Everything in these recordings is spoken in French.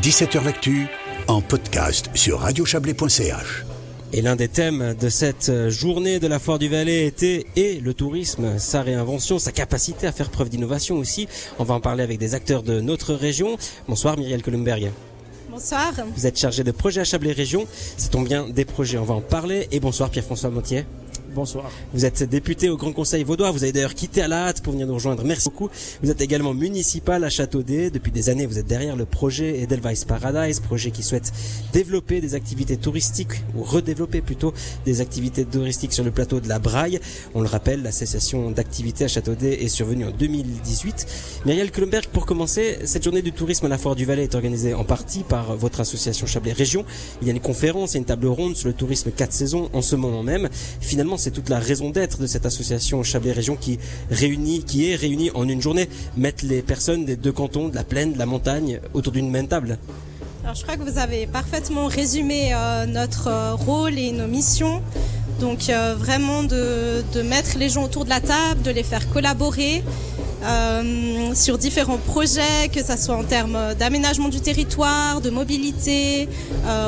17h L'actu en podcast sur radiochablais.ch. Et l'un des thèmes de cette journée de la Foire du Valais était et le tourisme, sa réinvention, sa capacité à faire preuve d'innovation aussi. On va en parler avec des acteurs de notre région. Bonsoir Muriel Columberg. Bonsoir. Vous êtes chargé de projet à Chablais Région. C'est tombe bien des projets, on va en parler. Et bonsoir Pierre-François Montier. Bonsoir. Vous êtes député au Grand Conseil vaudois. Vous avez d'ailleurs quitté à la hâte pour venir nous rejoindre. Merci beaucoup. Vous êtes également municipal à Châteaudet. Depuis des années, vous êtes derrière le projet Edelweiss Paradise, projet qui souhaite développer des activités touristiques ou redévelopper plutôt des activités touristiques sur le plateau de la Braille. On le rappelle, l'association d'activités à Châteaudet est survenue en 2018. Myriel Kullenberg, pour commencer, cette journée du tourisme à la Foire du Valais est organisée en partie par votre association Chablais Région. Il y a une conférence et une table ronde sur le tourisme 4 saisons en ce moment même. Finalement, c'est toute la raison d'être de cette association Chablais Région qui réunit, qui est réunie en une journée, mettre les personnes des deux cantons, de la plaine, de la montagne, autour d'une même table. Je crois que vous avez parfaitement résumé euh, notre euh, rôle et nos missions. Donc euh, vraiment de, mettre les gens autour de la table, de les faire collaborer sur différents projets, que ce soit en termes d'aménagement du territoire, de mobilité,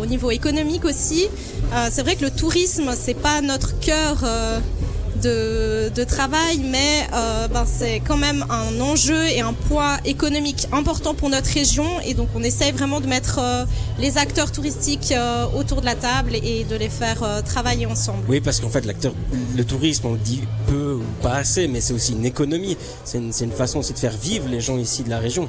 au niveau économique aussi. Euh, c'est vrai que le tourisme, c'est pas notre cœur euh, de, de, travail, mais euh, ben, c'est quand même un enjeu et un poids économique important pour notre région. Et donc on essaye vraiment de mettre euh, les acteurs touristiques euh, autour de la table et de les faire travailler ensemble. Oui, parce qu'en fait, l'acteur, le tourisme, on le dit peu ou pas assez, mais c'est aussi une économie. C'est une, une, façon aussi de faire vivre les gens ici de la région.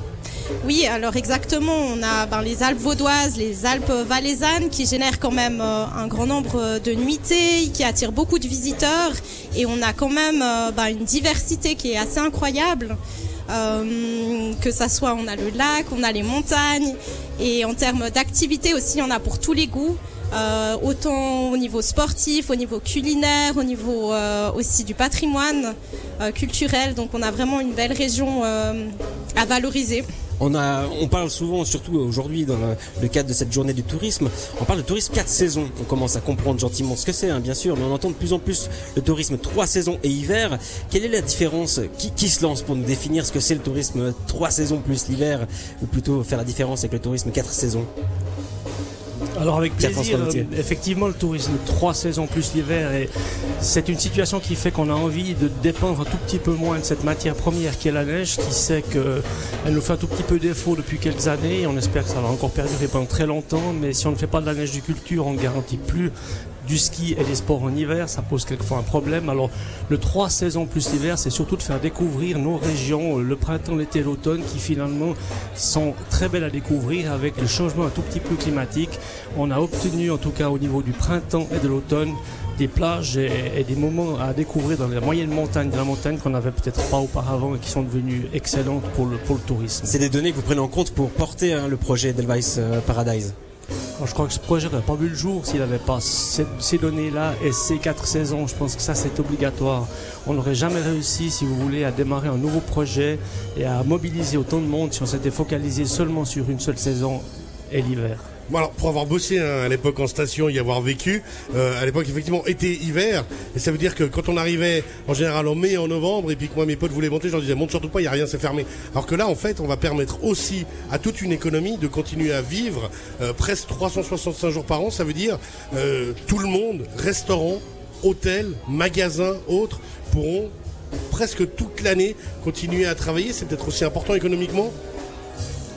Oui, alors exactement. On a ben, les Alpes vaudoises, les Alpes valaisannes qui génèrent quand même un grand nombre de nuitées, qui attirent beaucoup de visiteurs et on a quand même euh, bah, une diversité qui est assez incroyable. Euh, que ça soit on a le lac, on a les montagnes et en termes d'activité aussi on a pour tous les goûts. Euh, autant au niveau sportif, au niveau culinaire, au niveau aussi du patrimoine culturel. Donc on a vraiment une belle région à valoriser. On, a, on parle souvent, surtout aujourd'hui dans le, cadre de cette journée du tourisme, on parle de tourisme 4 saisons. On commence à comprendre gentiment ce que c'est, hein, bien sûr, mais on entend de plus en plus le tourisme 3 saisons et hiver. Quelle est la différence? Qui, qui se lance pour nous définir ce que c'est le tourisme 3 saisons plus l'hiver, ou plutôt faire la différence avec le tourisme 4 saisons? Alors avec plaisir, euh, effectivement le tourisme trois saisons plus l'hiver et c'est une situation qui fait qu'on a envie de dépendre un tout petit peu moins de cette matière première qui est la neige, qui sait qu'elle nous fait un tout petit peu défaut depuis quelques années. Et on espère que ça va encore perdurer pendant très longtemps mais si on ne fait pas de la neige du culture on ne garantit plus du ski et des sports en hiver, ça pose quelquefois un problème. Alors le 3 saisons plus l'hiver, c'est surtout de faire découvrir nos régions, le printemps, l'été, l'automne, qui finalement sont très belles à découvrir avec le changement un tout petit peu climatique. On a obtenu en tout cas au niveau du printemps et de l'automne des plages et, et, des moments à découvrir dans la moyenne montagne de la montagne qu'on n'avait peut-être pas auparavant et qui sont devenues excellentes pour le, pour tourisme. C'est des données que vous prenez en compte pour porter hein, le projet Delweiss Paradise alors, je crois que ce projet n'aurait pas vu le jour s'il n'avait pas ces, données-là et ces quatre saisons. Je pense que ça, c'est obligatoire. On n'aurait jamais réussi, si vous voulez, à démarrer un nouveau projet et à mobiliser autant de monde si on s'était focalisé seulement sur une seule saison et l'hiver. Bon alors pour avoir bossé hein, à l'époque en station, y avoir vécu, euh, à l'époque effectivement été hiver, et ça veut dire que quand on arrivait en général en mai en novembre, et puis que moi mes potes voulaient monter, je leur disais monte surtout pas, il y a rien, c'est fermé. Alors que là en fait, on va permettre aussi à toute une économie de continuer à vivre euh, presque 365 jours par an, ça veut dire euh, tout le monde, restaurant, hôtel, magasin, autres pourront presque toute l'année continuer à travailler. C'est peut-être aussi important économiquement.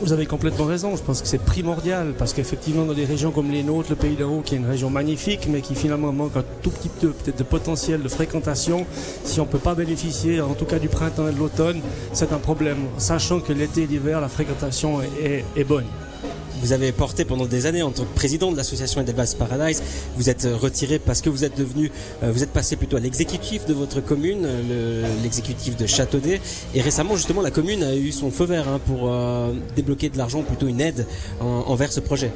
Vous avez complètement raison, je pense que c'est primordial parce qu'effectivement dans des régions comme les nôtres, le Pays d'Auro qui est une région magnifique mais qui finalement manque un tout petit peu peut-être de potentiel de fréquentation, si on ne peut pas bénéficier en tout cas du printemps et de l'automne, c'est un problème, sachant que l'été et l'hiver la fréquentation est bonne vous avez porté pendant des années en tant que président de l'association Edelweiss Paradise. Vous êtes retiré parce que vous êtes devenu, euh, vous êtes passé plutôt à l'exécutif de votre commune, l'exécutif de Châteaudet. Et récemment, justement, la commune a eu son feu vert hein, pour euh, débloquer de l'argent, plutôt une aide en, envers ce projet.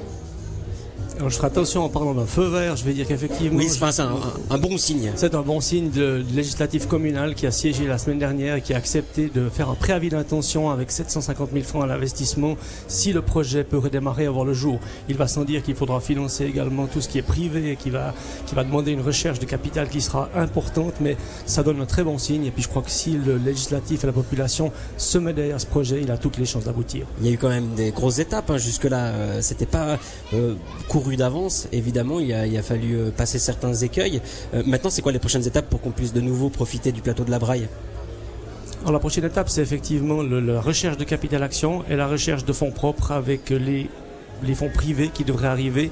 Alors, je ferai attention en parlant d'un feu vert, je vais dire qu'effectivement. Oui, c'est un, un, bon signe. C'est un bon signe de, législatif communal qui a siégé la semaine dernière et qui a accepté de faire un préavis d'intention avec 750 000 francs à l'investissement si le projet peut redémarrer avant le jour. Il va sans dire qu'il faudra financer également tout ce qui est privé et qui va, qui va demander une recherche de capital qui sera importante, mais ça donne un très bon signe. Et puis je crois que si le législatif et la population se mettent derrière ce projet, il a toutes les chances d'aboutir. Il y a eu quand même des grosses étapes. Hein. Jusque-là, euh, c'était pas euh, d'avance. Évidemment, il a, fallu euh, passer certains écueils. Euh, maintenant, c'est quoi les prochaines étapes pour qu'on puisse de nouveau profiter du plateau de la Braille? Alors, la prochaine étape, c'est effectivement la recherche de capital action et la recherche de fonds propres avec les fonds privés qui devraient arriver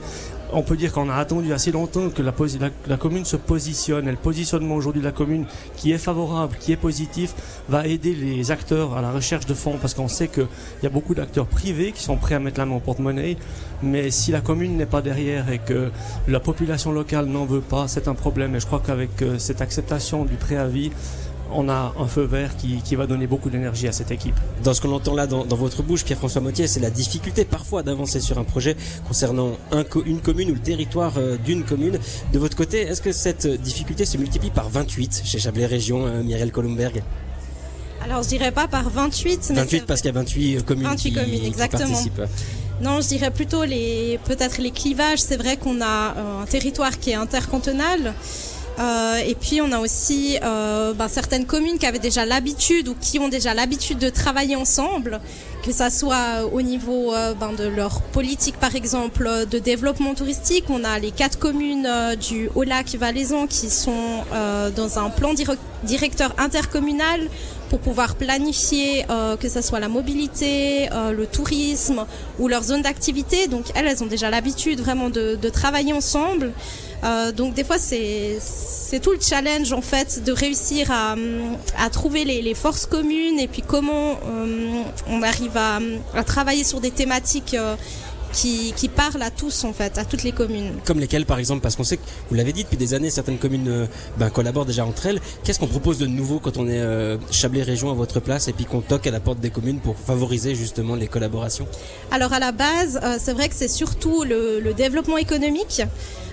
on peut dire qu'on a attendu assez longtemps que la, commune se positionne. Et le positionnement aujourd'hui de la commune, qui est favorable, qui est positif, va aider les acteurs à la recherche de fonds, parce qu'on sait qu'il y a beaucoup d'acteurs privés qui sont prêts à mettre la main au porte-monnaie. Mais si la commune n'est pas derrière et que la population locale n'en veut pas, c'est un problème. Et je crois qu'avec euh, cette acceptation du préavis, on a un feu vert qui, va donner beaucoup d'énergie à cette équipe. Dans ce qu'on entend là dans, votre bouche, Pierre-François Mottier, c'est la difficulté parfois d'avancer sur un projet concernant une commune ou le territoire euh, d'une commune. De votre côté, est-ce que cette difficulté se multiplie par 28 chez Chablais Région, euh, Mireille Colomberg alors je dirais pas par 28, 28 parce qu'il y a 28 euh, communes, 28 communes exactement. Non, je dirais plutôt les peut-être les clivages. C'est vrai qu'on a un territoire qui est intercantonal. Euh, et puis on a aussi euh, ben, certaines communes qui avaient déjà l'habitude ou qui ont déjà l'habitude de travailler ensemble, que ça soit au niveau euh, ben, de leur politique par exemple de développement touristique. On a les quatre communes du Haut-Lac Valaisan qui sont dans un plan directeur intercommunal pour pouvoir planifier que ce soit la mobilité, le tourisme ou leur zone d'activité. Donc elles, elles ont déjà l'habitude vraiment de, de travailler ensemble. Euh, donc des fois c'est c'est tout le challenge en fait de réussir à, à trouver les, les, forces communes et puis comment euh, on arrive à, à, travailler sur des thématiques euh, qui, qui, parlent à tous en fait, à toutes les communes. Comme lesquelles par exemple, parce qu'on sait que vous l'avez dit depuis des années, certaines communes ben, collaborent déjà entre elles. Qu'est-ce qu'on propose de nouveau quand on est euh, Chablais Région à votre place et puis qu'on toque à la porte des communes pour favoriser justement les collaborations? Alors à la base, c'est vrai que c'est surtout le, le développement économique.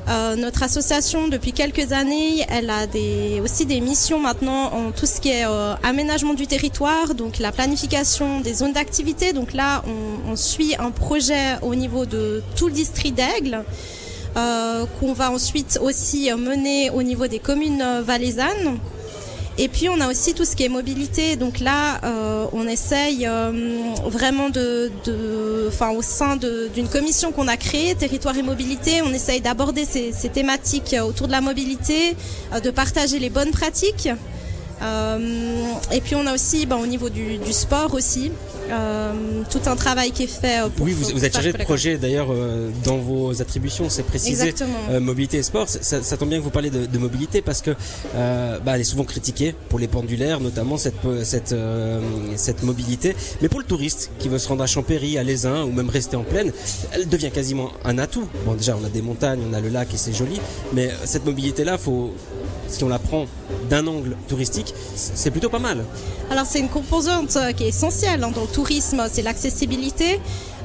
Euh, notre association, depuis quelques années, elle a aussi des missions maintenant en tout ce qui est euh, aménagement du territoire, donc la planification des zones d'activité. Donc là, on, on, suit un projet au niveau de tout le district d'Aigle. Euh, qu'on va ensuite aussi mener au niveau des communes valaisannes. Et puis on a aussi tout ce qui est mobilité. Donc là, euh, on essaye euh, vraiment de, enfin au sein d'une commission qu'on a créée, territoire et mobilité, on essaye d'aborder ces, thématiques autour de la mobilité, euh, de partager les bonnes pratiques. Et puis on a aussi, ben, au niveau du, du sport aussi, euh, tout un travail qui est fait. Euh, pour, oui, vous, vous êtes chargé de projet d'ailleurs euh, dans vos attributions, c'est précisé. mobilité et sport, ça, ça, tombe bien que vous parlez de, de mobilité parce que bah, elle est souvent critiquée pour les pendulaires, notamment cette cette cette mobilité. Mais pour le touriste qui veut se rendre à Champéry, à Lézin ou même rester en plaine, elle devient quasiment un atout. Bon, déjà on a des montagnes, on a le lac et c'est joli, mais cette mobilité là, faut si on la prend d'un angle touristique, c'est plutôt pas mal. Alors c'est une composante euh, qui est essentielle hein, dans le tourisme, c'est l'accessibilité.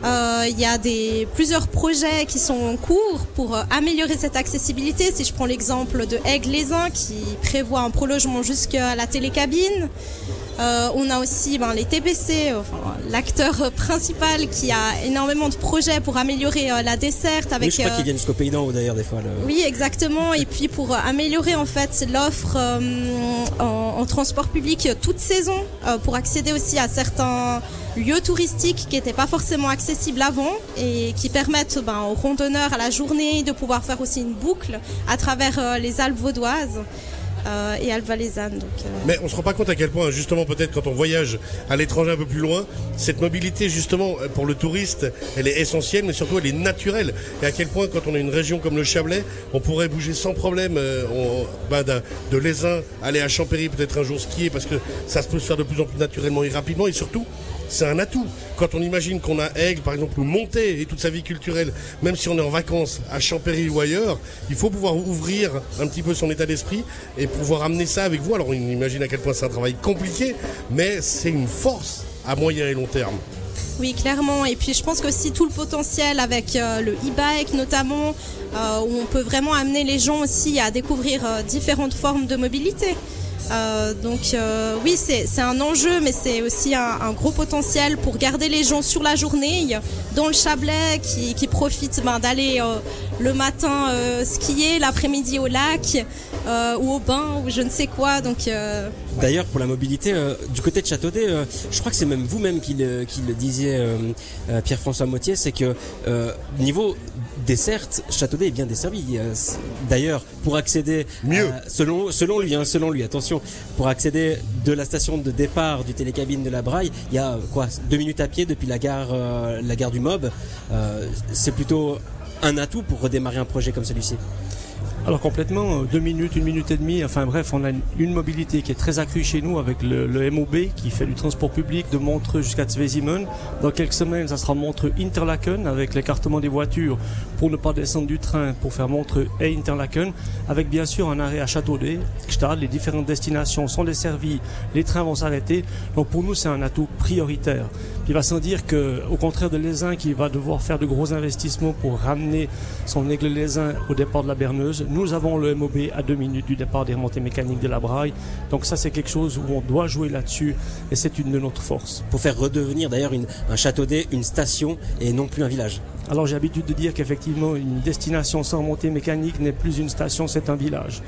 Euh, il y a des, plusieurs projets qui sont en cours pour euh, améliorer cette accessibilité. Si je prends l'exemple de Aigle-les-Uns qui prévoit un prolongement jusqu'à la télécabine. Euh, on a aussi ben, les TPC, enfin, l'acteur principal qui a énormément de projets pour améliorer euh, la desserte. Avec, oui, je crois qu'ils viennent jusqu'au Pays d'en d'ailleurs des fois. Oui, exactement. Et puis pour améliorer en fait l'offre en, en, transport public toute saison, pour accéder aussi à certains lieux touristiques qui n'étaient pas forcément accessibles avant et qui permettent ben, aux randonneurs à la journée de pouvoir faire aussi une boucle à travers euh, les Alpes vaudoises. Euh, et Alpes valaisannes. Euh. Mais on se rend pas compte à quel point, justement, peut-être quand on voyage à l'étranger un peu plus loin, cette mobilité, justement, pour le touriste, elle est essentielle, mais surtout elle est naturelle. Et à quel point, quand on a une région comme le Chablais, on pourrait bouger sans problème on, ben, de, de aller à Champéry, peut-être un jour skier, parce que ça se peut se faire de plus en plus naturellement et rapidement. Et surtout, c'est un atout. Quand on imagine qu'on a Aigle, par exemple, ou Monté et toute sa vie culturelle, même si on est en vacances à Champéry ou ailleurs, il faut pouvoir ouvrir un petit peu son état d'esprit et pouvoir amener ça avec vous. Alors on imagine à quel point c'est un travail compliqué, mais c'est une force à moyen et long terme. Oui, clairement. Et puis je pense que tout le potentiel avec euh, le e-bike notamment, euh, où on peut vraiment amener les gens aussi à découvrir euh, différentes formes de mobilité. Euh, donc euh, oui, c'est un enjeu, mais c'est aussi un, gros potentiel pour garder les gens sur la journée dans le Chablais qui, qui profitent ben, d'aller euh, le matin skier, l'après-midi au lac euh, ou au bain ou je ne sais quoi. Donc euh, D'ailleurs, pour la mobilité, euh, du côté de Châteaudet, euh, je crois que c'est même vous-même qui le, qui le disiez, euh, euh, Pierre-François Mottier, c'est que euh, niveau desserte, Châteaudet est bien desservi. Euh, D'ailleurs, pour accéder, Mieux. à- selon selon lui, hein, selon lui, attention, pour accéder de la station de départ du télécabine de la Braille, il y a quoi, deux minutes à pied depuis la gare, euh, la gare du Mob. Euh, c'est plutôt un atout pour redémarrer un projet comme celui-ci. Alors complètement, euh, deux minutes, une minute et demie, enfin bref, on a une, mobilité qui est très accrue chez nous avec le, MOB qui fait du transport public de Montreux jusqu'à Zwesimen. Dans quelques semaines, ça sera Montreux-Interlaken avec l'écartement des voitures pour ne pas descendre du train pour faire Montreux et Interlaken, avec bien sûr un arrêt à Châteaudet, Gstaad, les différentes destinations sont desservies, les trains vont s'arrêter. Donc pour nous, c'est un atout prioritaire. Il va sans dire que, au contraire de Lézin qui va devoir faire de gros investissements pour ramener son aigle Lézin au départ de la Berneuse, nous avons le MOB à deux minutes du départ des remontées mécaniques de la Braille. Donc ça, c'est quelque chose où on doit jouer là-dessus et c'est une de notre force. Pour faire redevenir d'ailleurs un Châteaudet une station et non plus un village. Alors j'ai l'habitude de dire qu'effectivement, une destination sans remontée mécanique n'est plus une station, c'est un village.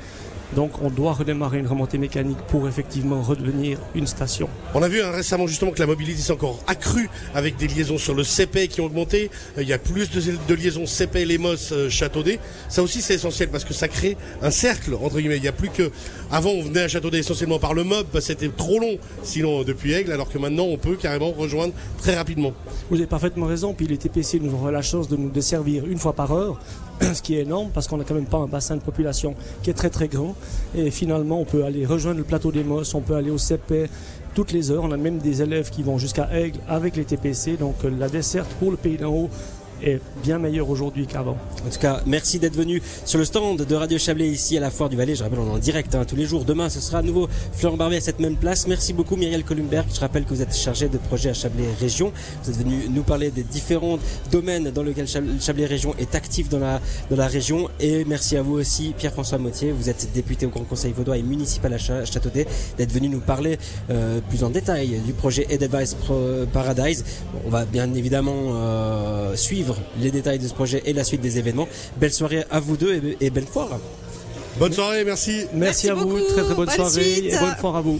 Donc on doit redémarrer une remontée mécanique pour effectivement redevenir une station. On a vu hein, récemment justement que la mobilité s'est encore accrue avec des liaisons sur le CP qui ont augmenté. Euh, Il y a plus de, de liaisons CP Lemos euh, Châteaudet. Ça aussi c'est essentiel parce que ça crée un cercle entre guillemets. Il n'y a plus que avant on venait à Châteaudet essentiellement par le mob, parce que c'était trop long sinon euh, depuis Aigle, alors que maintenant on peut carrément rejoindre très rapidement. Vous avez parfaitement raison, puis les TPC nous auront la chance de nous desservir une fois par heure, ce qui est énorme parce qu'on n'a quand même pas un bassin de population qui est très très grand. Et finalement, on peut aller rejoindre le plateau des Mosses, on peut aller au CP toutes les heures. On a même des élèves qui vont jusqu'à Aigle avec les TPC. Donc euh, la desserte pour le pays d'en haut est bien meilleure aujourd'hui qu'avant. En tout cas, merci d'être venu sur le stand de Radio Chablais ici à la Foire du Valais. Je rappelle, on est en direct hein, tous les jours. Demain, ce sera à nouveau Florent Barbier à cette même place. Merci beaucoup Myriel Columberg. Je rappelle que vous êtes chargé de projet à Chablais Région. Vous êtes venu nous parler des différents domaines dans lesquels Chab- Chablais Région est actif dans la, dans la région. Et merci à vous aussi, Pierre-François Mottier. Vous êtes député au Grand Conseil Vaudois et municipal à Châteaudet, d'être venu nous parler euh, plus en détail du projet Edelweiss Paradise. On va bien évidemment euh, suivre les détails de ce projet et la suite des événements. Belle soirée à vous deux et, et belle foire. Bonne soirée, merci. Merci, Merci à vous, très très bonne, Bonne soirée suite. et bonne foire à vous.